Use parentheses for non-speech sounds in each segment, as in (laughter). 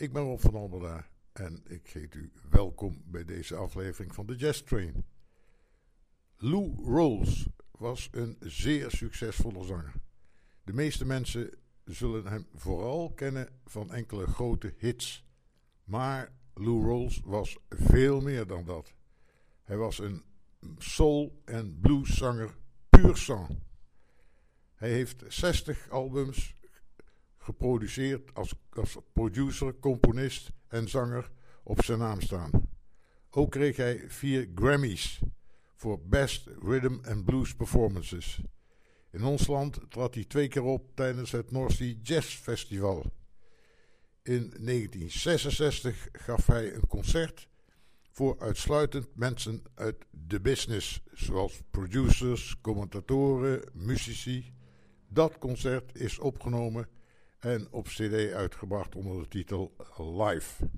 Ik ben Rob van Alberda en ik heet u welkom bij deze aflevering van de Jazz Train. Lou Rawls was een zeer succesvolle zanger. De meeste mensen zullen hem vooral kennen van enkele grote hits. Maar Lou Rawls was veel meer dan dat. Hij was een soul- en blueszanger puur sang. Hij heeft 60 albums geproduceerd als, als producer, componist en zanger op zijn naam staan. Ook kreeg hij vier Grammys voor Best Rhythm and Blues Performances. In ons land trad hij twee keer op tijdens het North Sea Jazz Festival. In 1966 gaf hij een concert voor uitsluitend mensen uit de business, zoals producers, commentatoren, muzici. Dat concert is opgenomen en op CD uitgebracht onder de titel Live.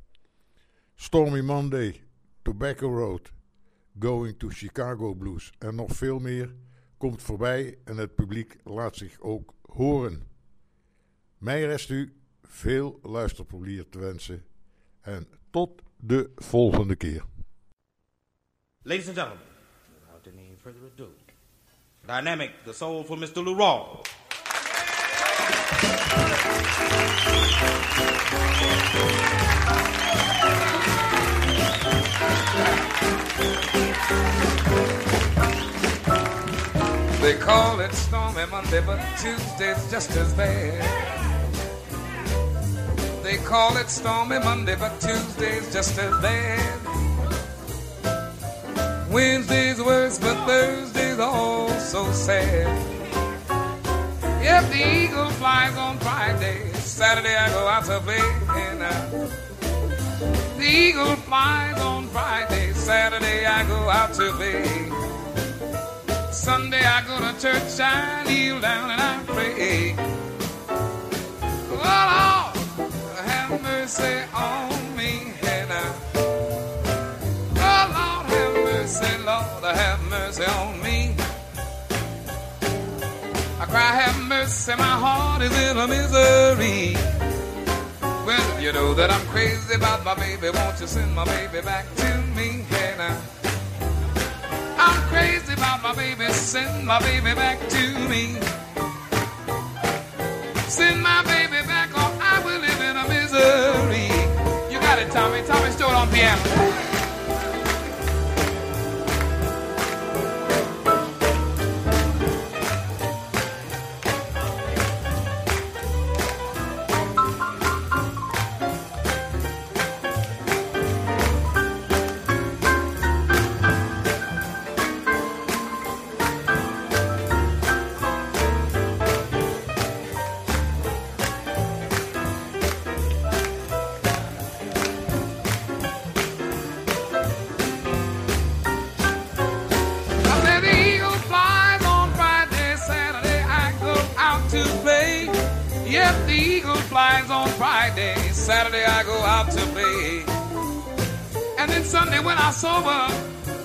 Stormy Monday, Tobacco Road, Going to Chicago Blues en nog veel meer komt voorbij en het publiek laat zich ook horen. Mij rest u veel luisterplezier te wensen en tot de volgende keer. Ladies and gentlemen, without any further ado, dynamic, the soulful Mr. Lou Rawls. They call it stormy Monday, but Tuesday's just as bad. They call it stormy Monday, but Tuesday's just as bad. Wednesday's worse, but Thursday's all so sad. If the eagle flies on Friday, Saturday I go out to play. And uh, the eagle flies on Friday, Saturday I go out to play. Sunday I go to church, I kneel down and I pray. Oh Lord, have mercy on me. And I, Lord, have mercy, Lord, have mercy on me. I cry, have mercy, my heart is in a misery. Well, you know that I'm crazy about my baby. Won't you send my baby back to me? I, I'm crazy about my baby. Send my baby back to me. Send my baby back or I will live in a misery. You got it, Tommy. Tommy Stewart on piano. Sober,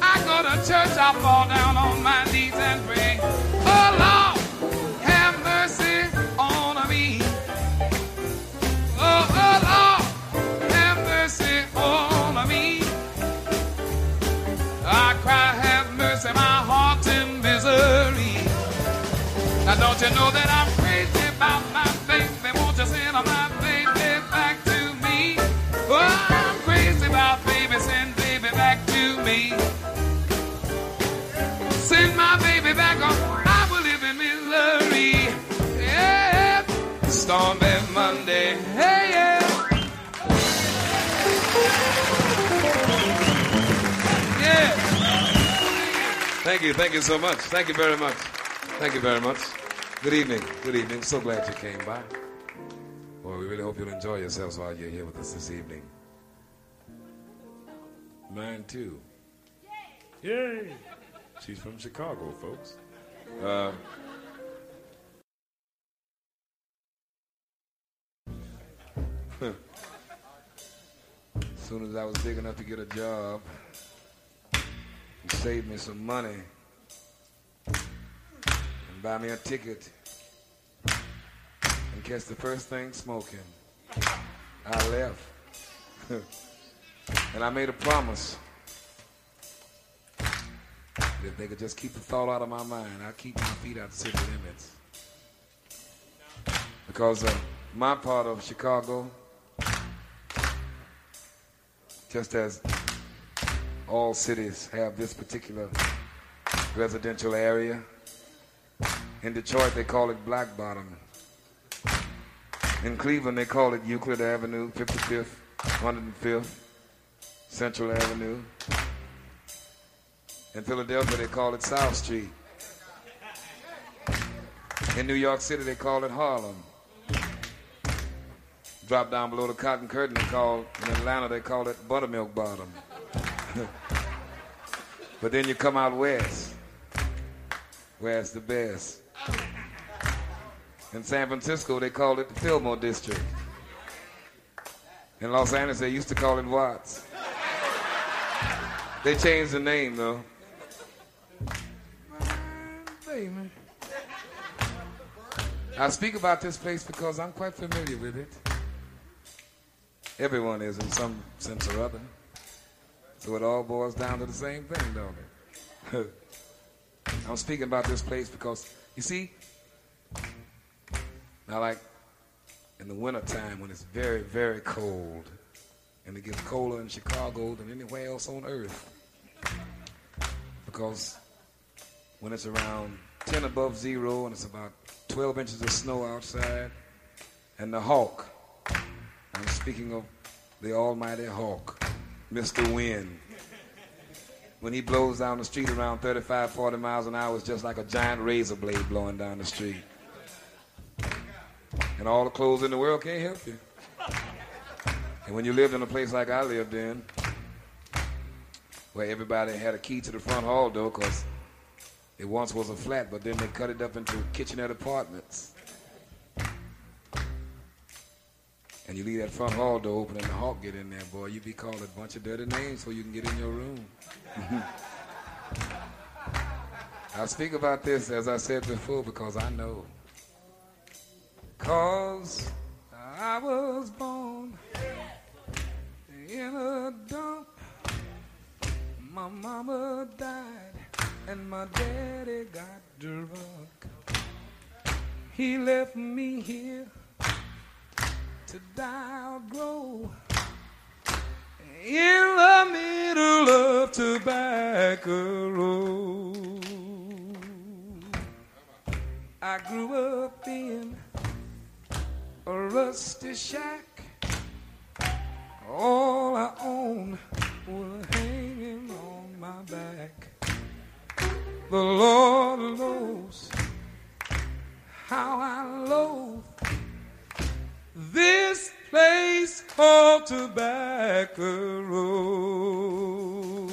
I go to church, I fall down on my knees and pray. Thank you, thank you so much. Thank you very much. Thank you very much. Good evening. Good evening. So glad you came by. Well, we really hope you'll enjoy yourselves while you're here with us this evening. Mine too. Yay! She's from Chicago, folks. Uh, as (laughs) soon as I was big enough to get a job, he saved me some money. And and buy me a ticket and catch the first thing smoking. I left. (laughs) and I made a promise that if they could just keep the thought out of my mind, I'd keep my feet out the city limits. Because uh, my part of Chicago, just as all cities have this particular residential area, in Detroit they call it Black Bottom. In Cleveland they call it Euclid Avenue, 55th, 105th, Central Avenue. In Philadelphia they call it South Street. In New York City they call it Harlem. Drop down below the cotton curtain they call in Atlanta they call it Buttermilk Bottom. (laughs) but then you come out west, where it's the best. In San Francisco they call it the Fillmore District. In Los Angeles they used to call it Watts. They changed the name though. I speak about this place because I'm quite familiar with it. Everyone is in some sense or other. So it all boils down to the same thing, don't it? (laughs) I'm speaking about this place because, you see, now like in the wintertime when it's very, very cold, and it gets colder in Chicago than anywhere else on earth. Because when it's around 10 above zero and it's about 12 inches of snow outside, and the hawk, I'm speaking of the almighty hawk, Mr. Wind. When he blows down the street around 35, 40 miles an hour, it's just like a giant razor blade blowing down the street. And all the clothes in the world can't help you. And when you lived in a place like I lived in, where everybody had a key to the front hall door, because it once was a flat, but then they cut it up into kitchenette apartments. And you leave that front hall door open and the hawk get in there, boy, you be called a bunch of dirty names so you can get in your room. (laughs) I speak about this, as I said before, because I know. Cause I was born in a dump. My mama died and my daddy got drunk. He left me here to die or grow in the middle of Tobacco Road. I grew up in a rusty shack. All I owned was hanging on my back. The Lord knows how I loathe this place called Tobacco Road.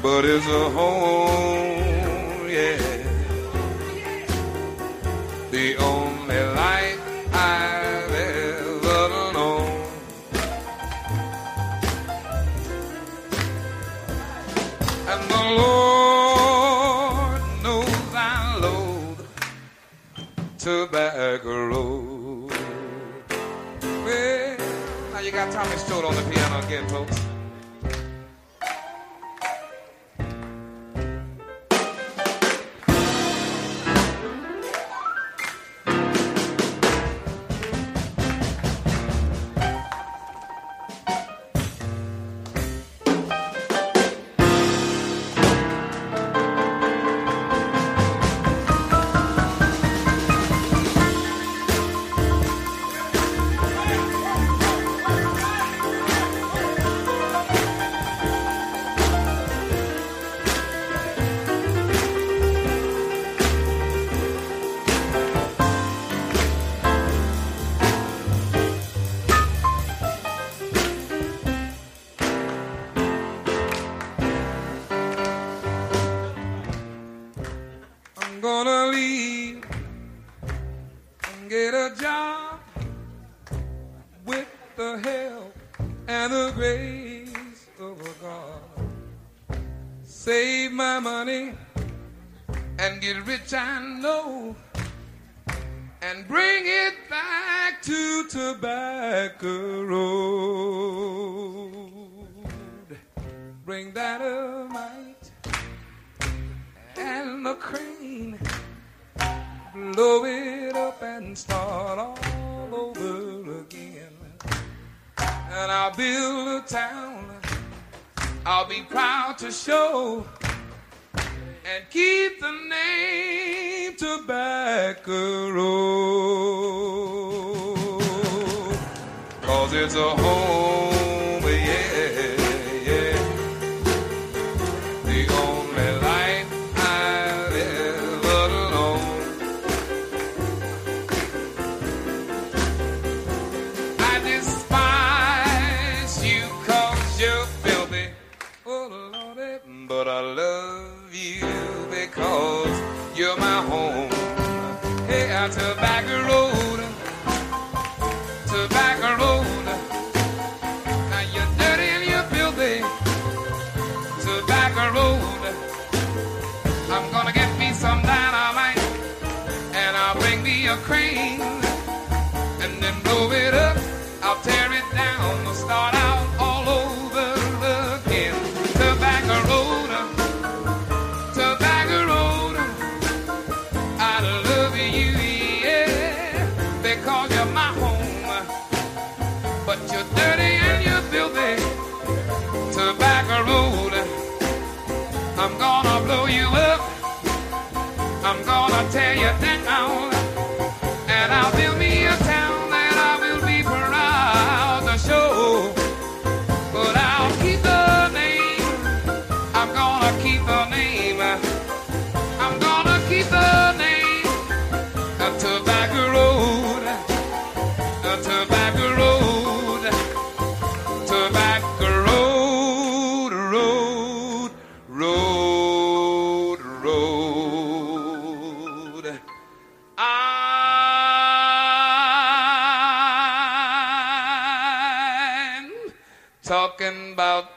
But it's a home, yeah. Stewart on the piano again, folks. a whole.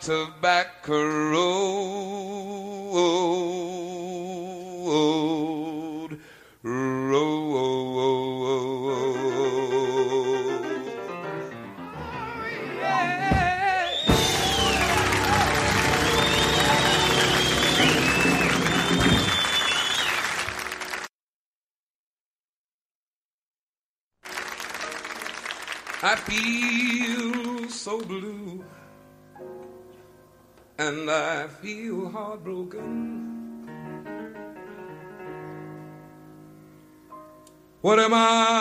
to bad. What am I?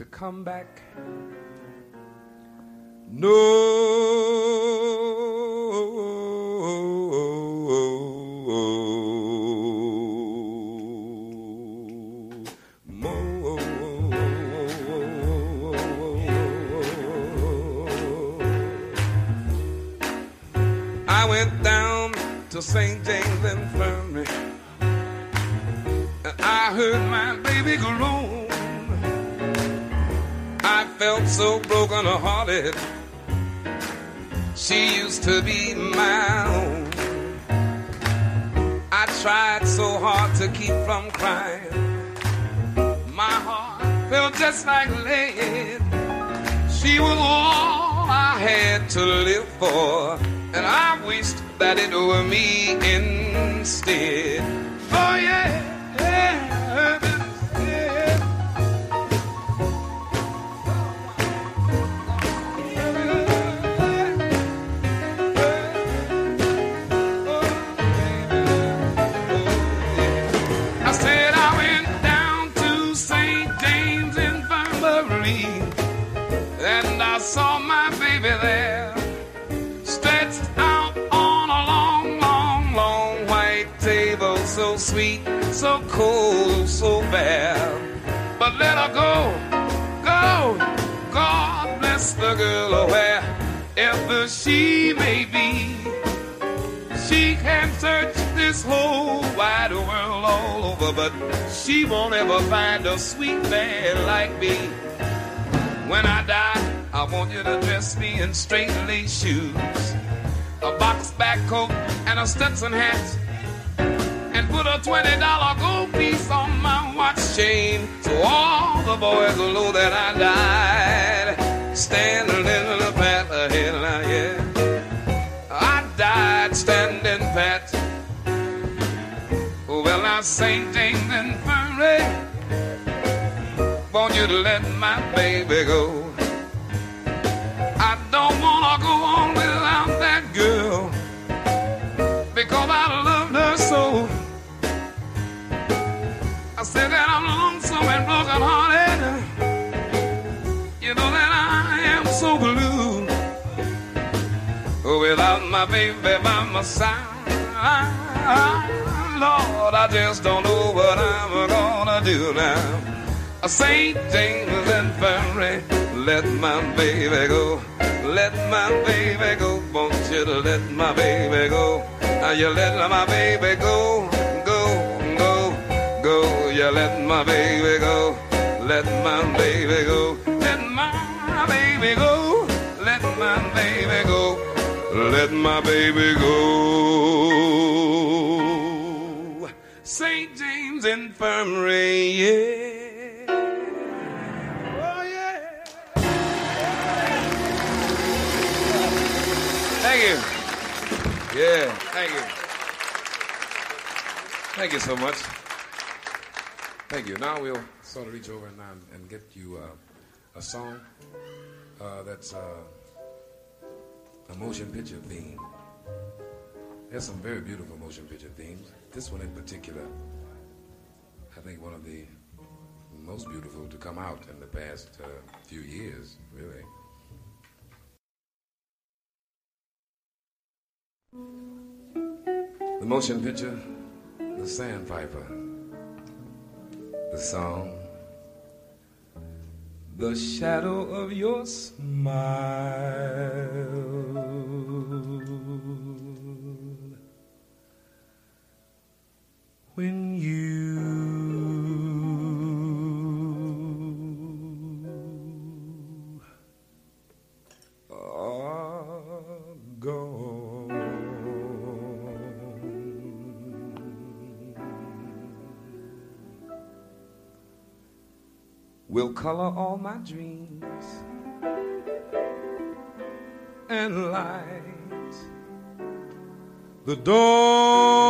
to come back. No. More. I went down to St. James. hearted. She used to be mine. I tried so hard to keep from crying. My heart felt just like lead. She was all I had to live for, and I wished that it were me instead. table so sweet, so cold, so bad. But let her go, go. God bless the girl wherever she may be. She can search this whole wide world all over, but she won't ever find a sweet man like me. When I die, I want you to dress me in straight lace shoes, a box back coat, and a Stetson hat and put a twenty dollar gold piece on my watch chain so all the boys will know that I died standing in the path ahead. Yeah, I died standing pat. Well, I St. James Infirmary. Want you to let my baby go. My baby by my side, Lord, I just don't know what I'm gonna do now. St. James Infirmary, let my baby go. Let my baby go. Won't you let my baby go? Now you let my baby go, go, go, go. You let my baby go. Let my baby go. Let my baby go. Let my baby go. Let my baby go. St. James Infirmary, yeah. Oh, yeah. Thank you. Yeah, thank you. Thank you so much. Thank you. Now we'll sort of reach over and, and, get you uh, a song uh, that's uh, a motion picture theme. There's some very beautiful motion picture themes. This one in particular, I think one of the most beautiful to come out in the past uh, few years, really. The motion picture, The Sandpiper. The song, The Shadow of Your Smile. When you are gone. Will color all my dreams and light the dawn.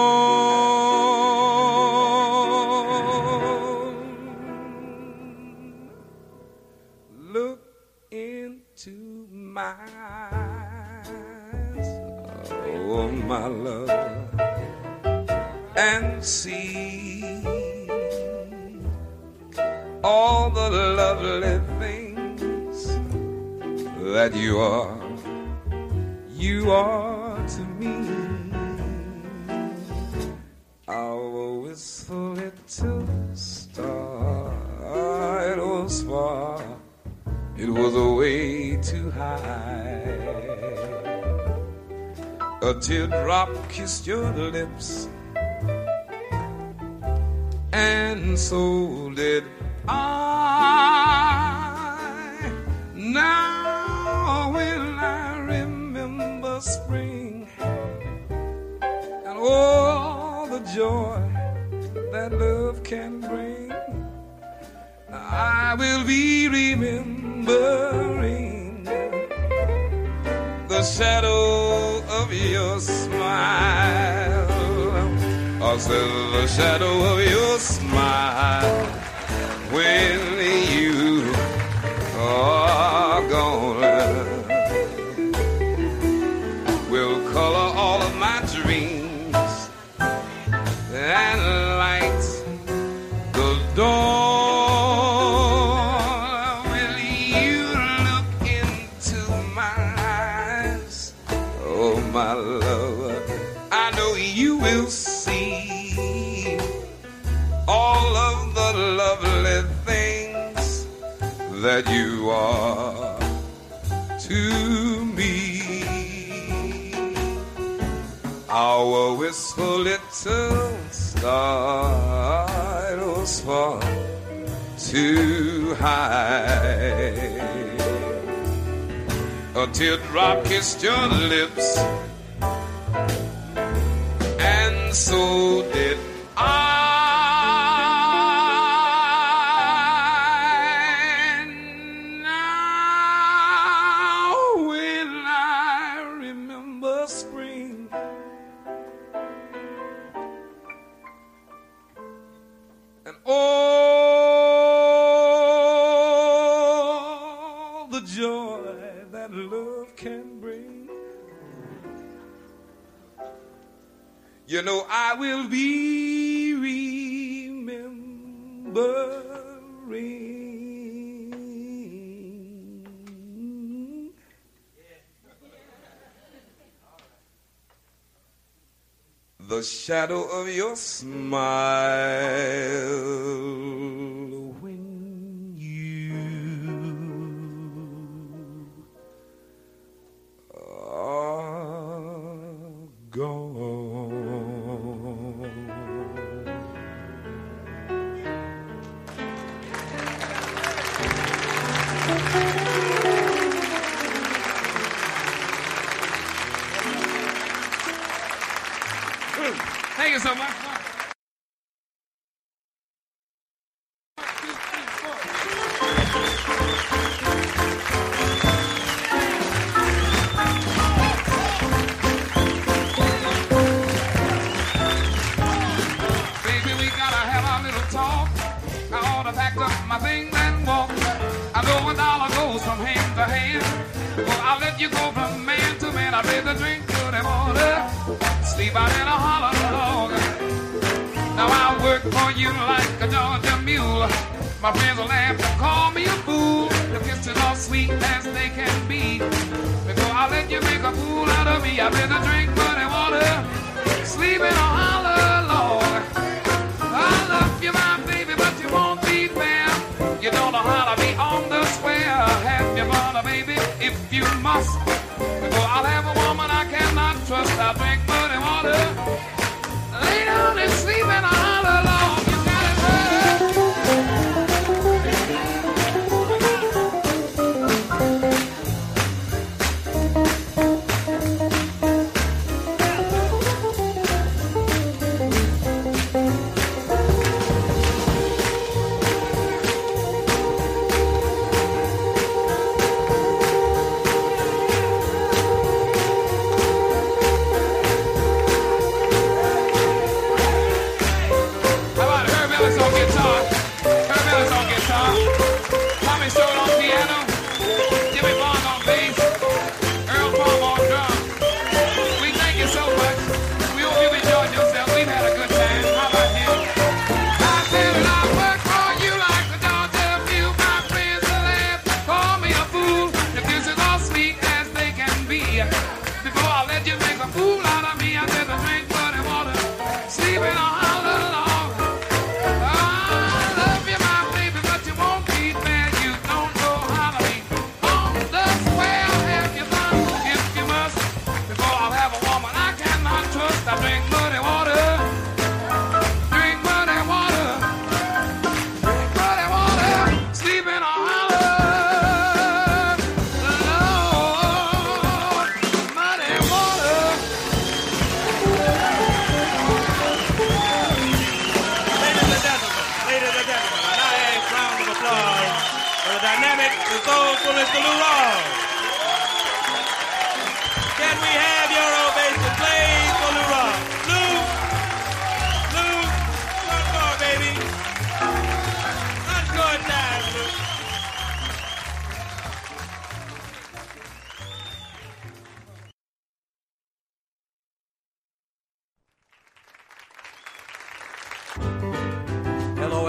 Kissed your lips, and so did I. Now when I remember spring and all the joy that love can bring, I will be remembering the shadow Said the shadow of your A teardrop kissed your lips, I will be remembering. The shadow of your smile let you go from man to man. I'd rather drink good and water, sleep out in a hollow log. Now I work for you like a Georgia mule. My friends will laugh and call me a fool. The kisses are sweet as they can be. Before I let you make a fool out of me, I better drink good water, sleep in a hollow log. I love you, my baby, but you won't be fair. You don't know how to be on must. Before I'll have a woman I cannot trust, I'll drink and water. Lay down and sleep in a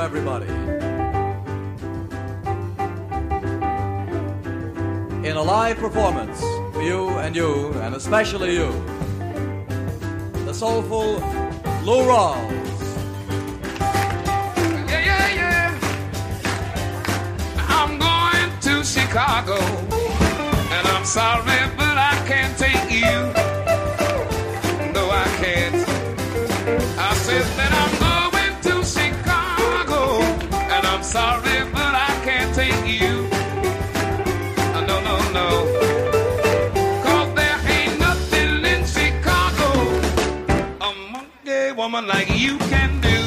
everybody. In a live performance for you and you, and especially you, the soulful Lou Rawls. Yeah, yeah, yeah. I'm going to Chicago. And I'm sorry, but I can't take sorry, but I can't take you. No, no, no. Cause there ain't nothing in Chicago a monkey woman like you can do.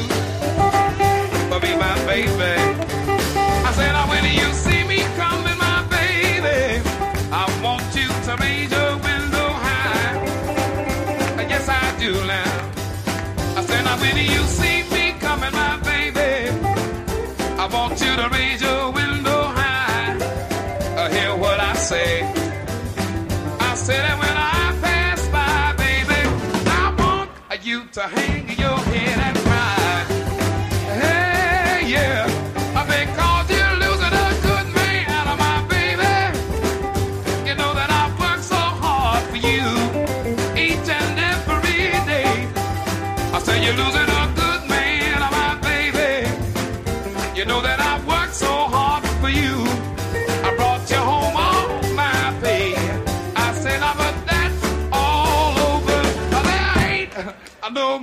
But be my baby. I said, oh, when you see me coming, my baby, I want you to raise your window high. Yes, I do now. I said, now when you see me coming, my baby, I want you to raise your window high. Uh, hear what I say. I said that when I pass by, baby, I want you to hang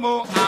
uh,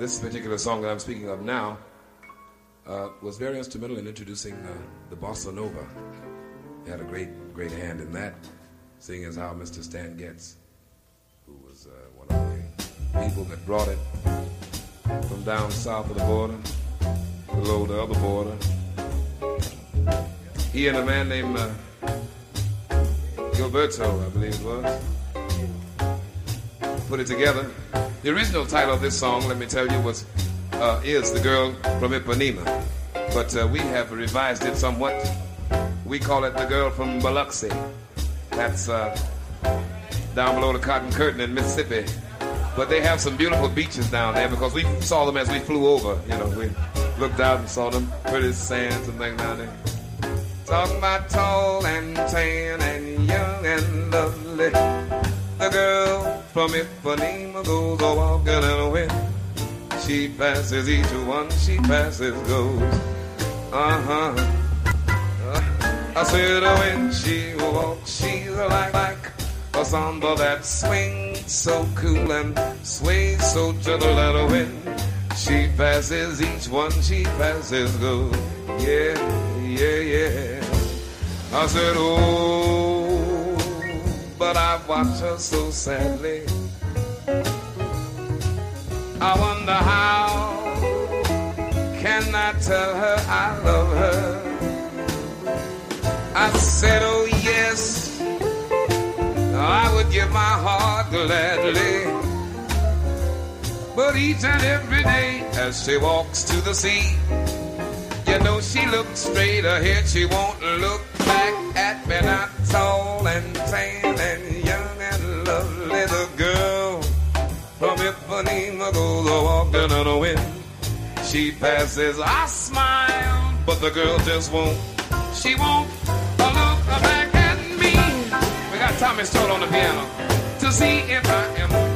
this particular song that I'm speaking of now uh, was very instrumental in introducing uh, the bossa nova. He had a great, great hand in that, seeing as how Mr. Stan Getz, who was uh, one of the people that brought it from down south of the border, below the other border. He and a man named uh, Gilberto, I believe it was, put it together. The original title of this song, let me tell you, was uh, is "The Girl from Ipanema," but uh, we have revised it somewhat. We call it "The Girl from Biloxi." That's uh, down below the Cotton Curtain in Mississippi. But they have some beautiful beaches down there because we saw them as we flew over. You know, we looked out and saw them pretty sands and things down there. Talking about tall and tan and young and lovely. The girl from Ipanema goes a walking in the wind. She passes each one, she passes goes. Uh-huh. Uh, I said uh, when she walks, she's like, like a samba that swings so cool and sways so gentle that wind. She passes each one, she passes goes. Yeah, yeah, yeah. I said, oh, but I watch her so sadly. I wonder how can I tell her I love her? I said, oh yes, I would give my heart gladly. But each and every day as she walks to the sea, you know she looks straight ahead, she won't look back at me, not tall and tan and young and lovely. The girl from Ipanema goes walking in the wind. She passes, I smile, but the girl just won't. She won't look back at me. We got Tommy Strode on the piano to see if I am.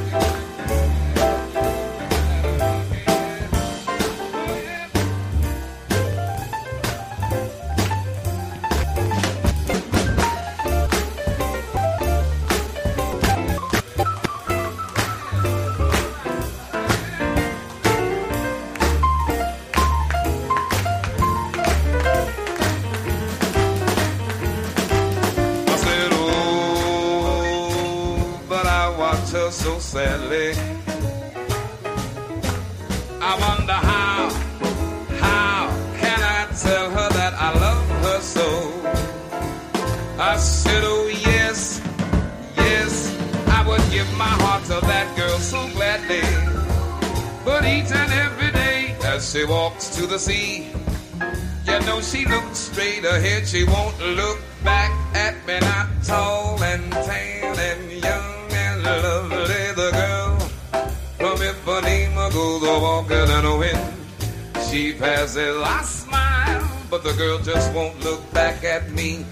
Sadly. I wonder how, how can I tell her that I love her so? I said, oh yes, yes, I would give my heart to that girl so gladly. But each and every day as she walks to the sea, you know she looks straight ahead, she won't look She passes, I smile, but the girl just won't look back at me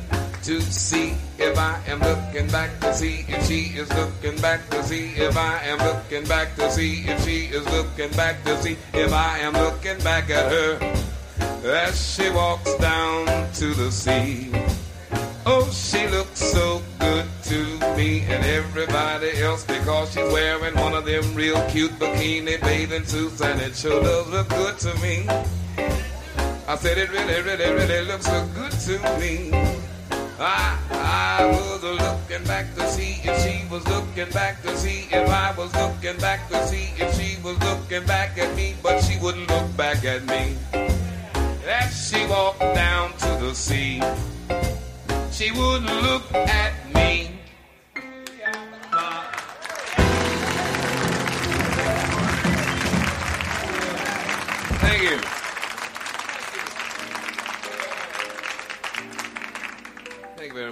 to see if I am looking back to see if she is looking back to see if I am looking back to see if she is looking back to see if I am looking back at her as she walks down to the sea. Oh, she looks so good to me and everybody else because she's wearing one of them real cute bikini bathing suits and it sure does look good to me. I said it really, really, really looks so good to me. I, I was looking back to see if she was looking back to see if I was looking back to see if she was looking back at me, but she wouldn't look back at me. As she walked down to the sea, she wouldn't look at me.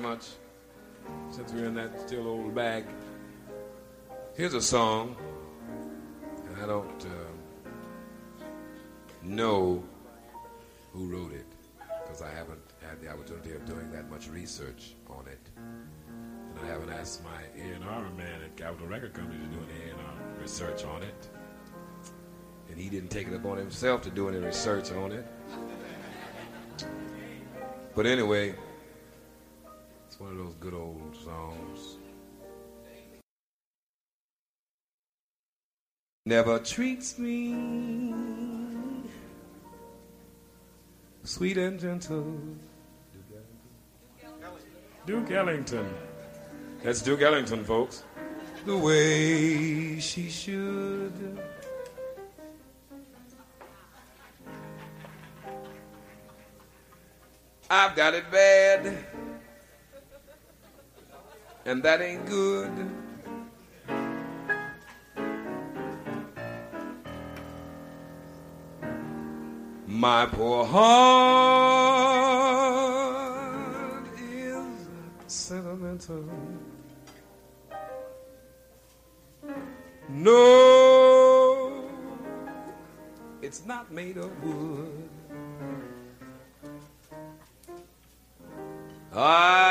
Much. Since we're in that still old bag, here's a song, I don't uh, know who wrote it because I haven't had the opportunity of doing that much research on it, and I haven't asked my A&R man at Capitol Record Company to do any A&R research on it, and he didn't take it upon himself to do any research on it. But anyway, one of those good old songs. Never treats me sweet and gentle. Duke Ellington. That's Duke Ellington, folks. The way she should. I've got it bad, and that ain't good. My poor heart is sentimental. No, it's not made of wood. I've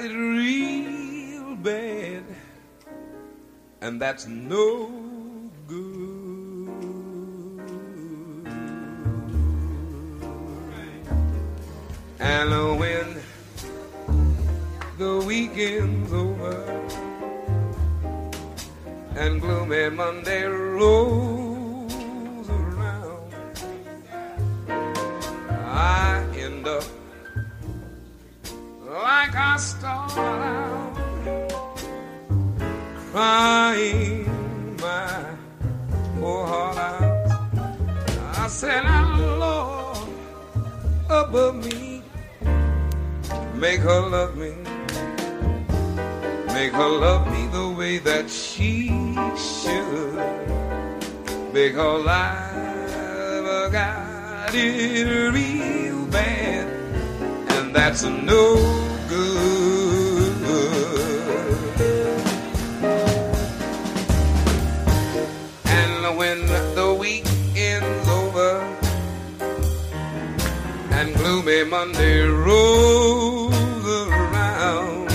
got it real bad, and that's no good. And when the weekend's over and gloomy Monday rolls around, I end up start out crying my poor heart out. I said, "Now, Lord, above me, make her love me, make her love me the way that she should, because I've got it real bad, and that's a no good. And when the weekend's over and gloomy Monday rolls around,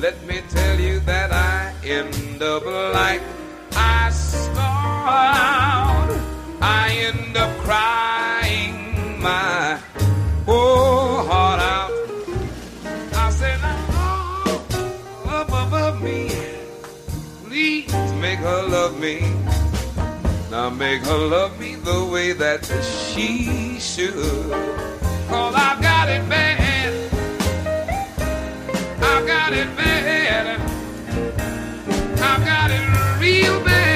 let me tell you that I end up like I start. I end up crying me. Now make her love me the way that she should. Cause I've got it bad. I've got it bad. I've got it real bad.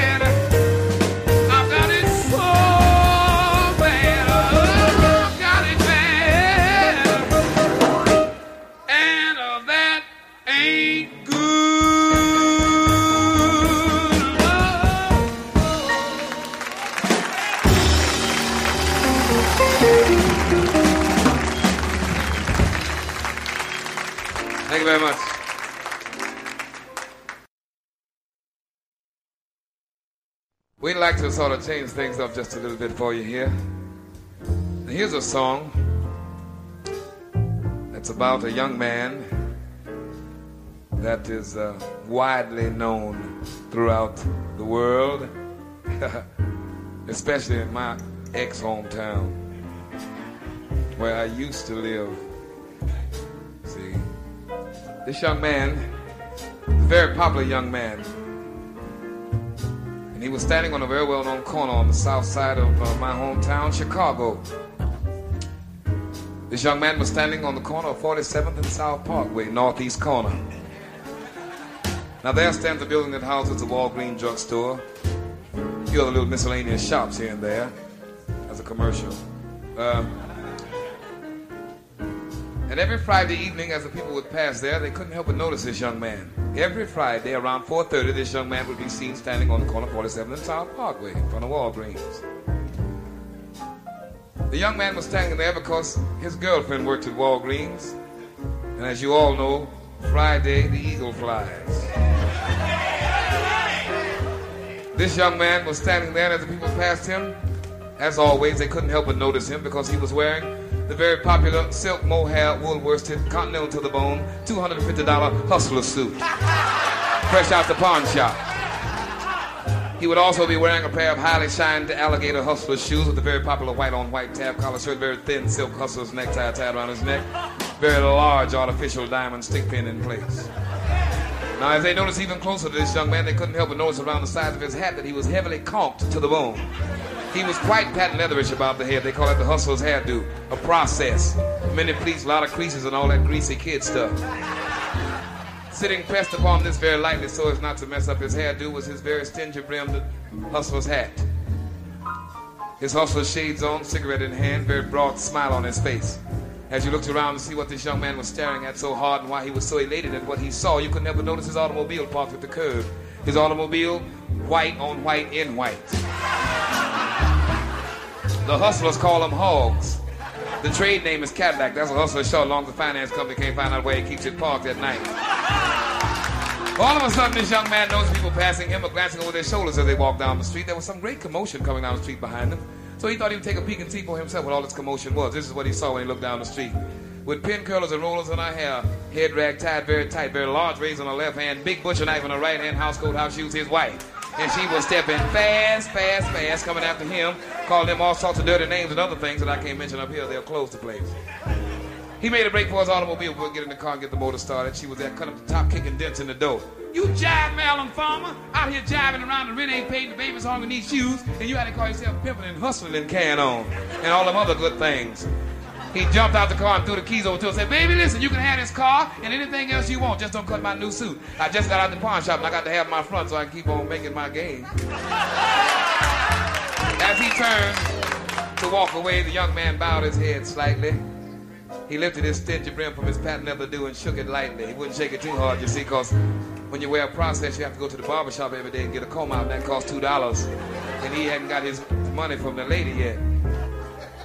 You very much. We'd like to sort of change things up just a little bit for you here. Here's a song that's about a young man that is uh, widely known throughout the world, (laughs) especially in my ex hometown where I used to live. This young man, a very popular young man, and he was standing on a very well known corner on the south side of uh, my hometown, Chicago. This young man was standing on the corner of 47th and South Parkway, northeast corner. Now there stands a building that houses a Walgreens drugstore, a few other little miscellaneous shops here and there, as a commercial. Uh, and every Friday evening, as the people would pass there, they couldn't help but notice this young man. Every Friday around 4:30, this young man would be seen standing on the corner of 47th and South Parkway in front of Walgreens. The young man was standing there because his girlfriend worked at Walgreens, and as you all know, Friday the eagle flies. This young man was standing there, and as the people passed him, as always, they couldn't help but notice him because he was wearing the very popular silk mohair wool worsted continental to the bone $250 hustler suit. (laughs) Fresh out the pawn shop. He would also be wearing a pair of highly shined alligator hustler shoes with a very popular white on white tab collar shirt very thin silk hustler's necktie tied around his neck very large artificial diamond stick pin in place. Now as they noticed even closer to this young man they couldn't help but notice around the sides of his hat that he was heavily conked to the bone he was quite patent leatherish about the hair. They call it the hustler's hairdo, a process. Many pleats, a lot of creases, and all that greasy kid stuff. Sitting pressed upon this very lightly so as not to mess up his hairdo was his very stingy brimmed hustler's hat. His hustler's shades on, cigarette in hand, very broad smile on his face. As you looked around to see what this young man was staring at so hard and why he was so elated at what he saw, you could never notice his automobile parked at the curb. His automobile, white on white in white. The hustlers call them hogs. The trade name is Cadillac. That's a hustler short, long as the finance company can't find out where he keeps it parked at night. All of a sudden, this young man noticed people passing him or glancing over their shoulders as they walked down the street. There was some great commotion coming down the street behind them. So he thought he would take a peek and see for himself what all this commotion was. This is what he saw when he looked down the street. With pin curlers and rollers in her hair, head rag tied very tight, very large razor on her left hand, big butcher knife in her right hand, house coat, house shoes, his wife and she was stepping fast, fast, fast, coming after him, calling him all sorts of dirty names and other things that I can't mention up here. They'll close the place. He made a break for his automobile, but get in the car and get the motor started. She was there, cutting up the top, kicking dents in the door. You jive, Maryland farmer, out here jiving around the rent ain't paid, the baby's hungry, need shoes, and you had to call yourself pimping and hustling and can on, and all them other good things. He jumped out the car and threw the keys over to her and said, Baby, listen, you can have this car and anything else you want. Just don't cut my new suit. I just got out the pawn shop and I got to have my front so I can keep on making my game. As he turned to walk away, the young man bowed his head slightly. He lifted his stingy brim from his patent leather do and shook it lightly. He wouldn't shake it too hard, you see, because when you wear a process, you have to go to the barber shop every day and get a comb out, and that costs $2. And he hadn't got his money from the lady yet.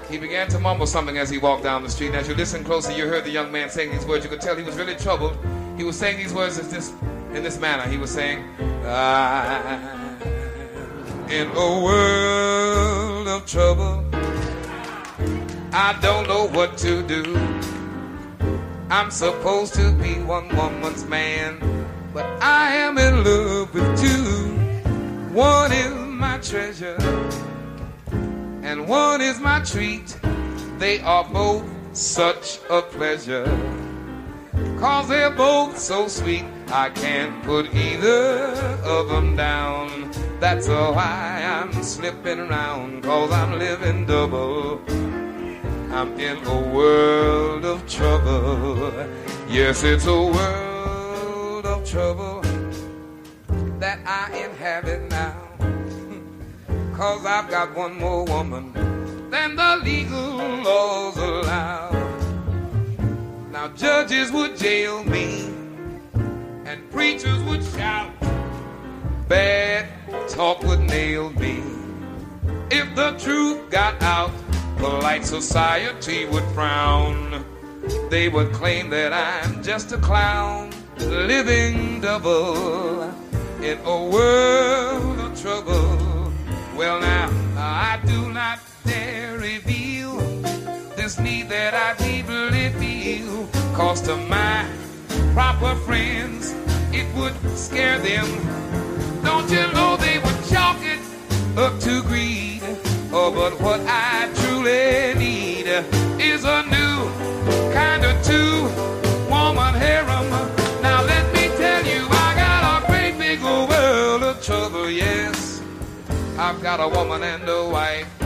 He began to mumble something as he walked down the street. And as you listen closer, you heard the young man saying these words. You could tell he was really troubled. He was saying these words in this, in this manner. He was saying, I'm in a world of trouble. I don't know what to do. I'm supposed to be one woman's man, but I am in love with two. One is my treasure and one is my treat. They are both such a pleasure. Cause they're both so sweet, I can't put either of them down. That's why I'm slipping around, cause I'm living double. I'm in a world of trouble. Yes, it's a world of trouble that I inhabit now. Cause I've got one more woman than the legal laws allow. Now judges would jail me and preachers would shout. Bad talk would nail me. If the truth got out, polite society would frown. they would claim that I'm just a clown, living double in a world of trouble. Well, now, I do not dare reveal this need that I deeply feel. Cause to my proper friends, it would scare them. Don't you know they would chalk it up to greed? Oh, but what I truly need I've a woman and a wife,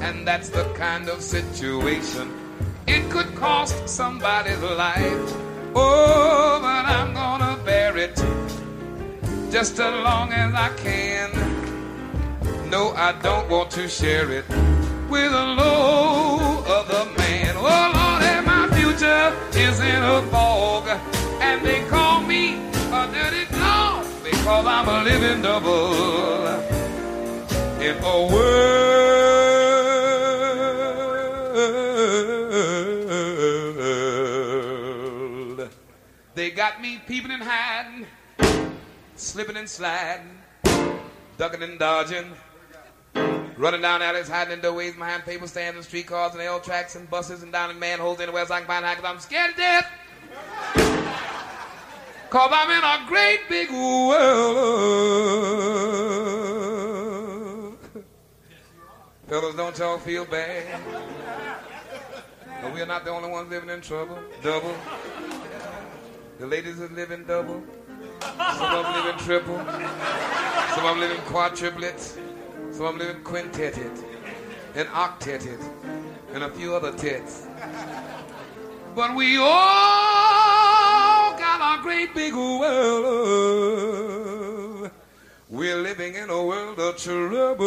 and that's the kind of situation it could cost somebody's life. Oh, but I'm gonna bear it just as long as I can. No, I don't want to share it with a low other man. Oh Lord, and my future is in a fog, and they call me a dirty dog because I'm a living double in a world. They got me peeping and hiding, slipping and sliding, ducking and dodging. Running down alleys, hiding in doorways, behind paper stands and streetcars and L tracks and buses and down in manholes anywhere so I can find out 'cause I'm scared to death. Cause I'm in a great big world. Fellas, don't y'all feel bad. We are not the only ones living in trouble. Double. The ladies are living double. Some of them living triple. Some of them living quadruplets. Some of them living quintetted and octetted and a few other tets. But we all got our great big world. We're living in a world of trouble.